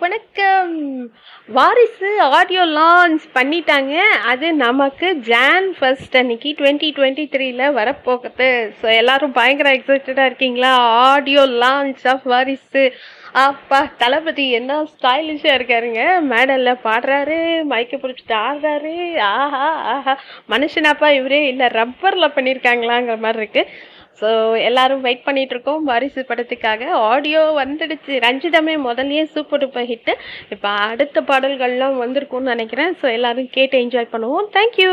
வணக்கம். வாரிசு audio launch பண்ணிட்டாங்க. அது நமக்கு ஜான் ஃபர்ஸ்ட் அன்னைக்கு டுவெண்ட்டி டுவெண்ட்டி த்ரீல வரப்போகுது. ஸோ எல்லாரும் பயங்கர எக்ஸைட்டடாக இருக்கீங்களா? ஆடியோ லான்ச் ஆஃப் வாரிசு. அப்பா தளபதி என்ன ஸ்டைலிஷாக இருக்காருங்க. மேடலில் பாடுறாரு மயக்க பிடிச்சிட்டு ஆடுறாரு. ஆஹா ஆஹா. மனுஷனாப்பா இவரே. இல்லை ரப்பரில் பண்ணியிருக்காங்களாங்கிற மாதிரி இருக்குது ஸோ எல்லாரும் வெயிட் பண்ணிட்டு இருக்கோம் வாரிசு படத்துக்காக. ஆடியோ வந்துடுச்சு. ரஞ்சிதமே முதல்லயே சூப்பர் டூப்பர் ஹிட்டு இப்போ அடுத்த பாடல்கள்லாம் வந்திருக்கும்னு நினைக்கிறேன். ஸோ எல்லாரும் கேட்டு என்ஜாய் பண்ணுவோம். தேங்க்யூ